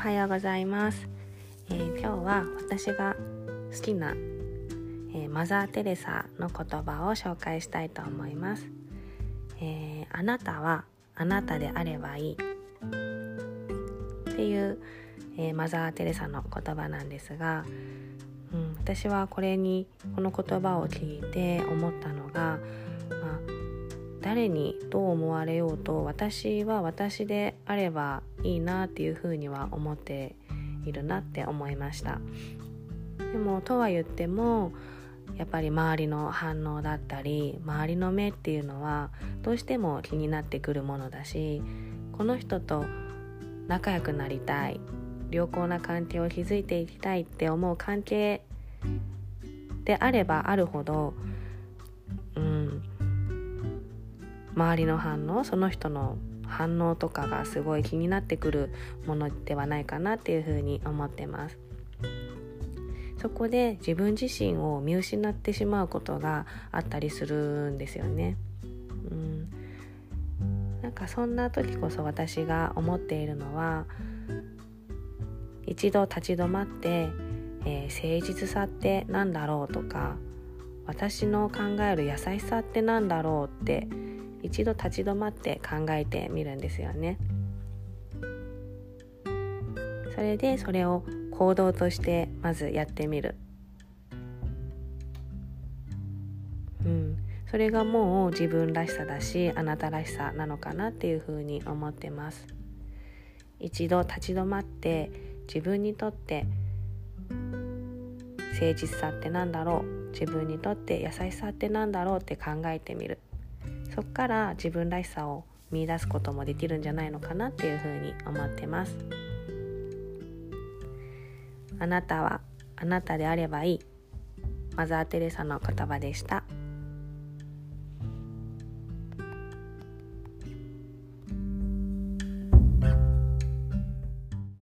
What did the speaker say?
はようございます、えー、今日は私が好きな、えー、マザー・テレサの言葉を紹介したいと思います、えー、あなたはあなたであればいい。っていう、えマザー・テレサの言葉なんですが、うん、私はこれにこの言葉を聞いて思ったのが、誰にどう思われようと私は私であればいいなっていうふうには思っているなって思いました。でもとは言ってもやっぱり周りの反応だったり周りの目っていうのはどうしても気になってくるものだしこの人と仲良くなりたい良好な関係を築いていきたいって思う関係であればあるほど周りの反応その人の反応とかがすごい気になってくるものではないかなっていうふうに思ってます。そこで自分自身を見失ってしまうことがあったりするんですよね。うん、なんかそんな時こそ私が思っているのは一度立ち止まって、えー、誠実さって何だろうとか私の考える優しさって何だろうって一度立ち止まって考えてみるんですよね。それでそれを行動としてまずやってみる。うん、それがもう自分らしさだしあなたらしさなのかなっていうふうに思ってます。一度立ち止まって自分にとって誠実さってなんだろう自分にとって優しさってなんだろうって考えてみるそこから自分らしさを見出すこともできるんじゃないのかなっていうふうに思ってますあなたはあなたであればいいマザー・テレサの言葉でした。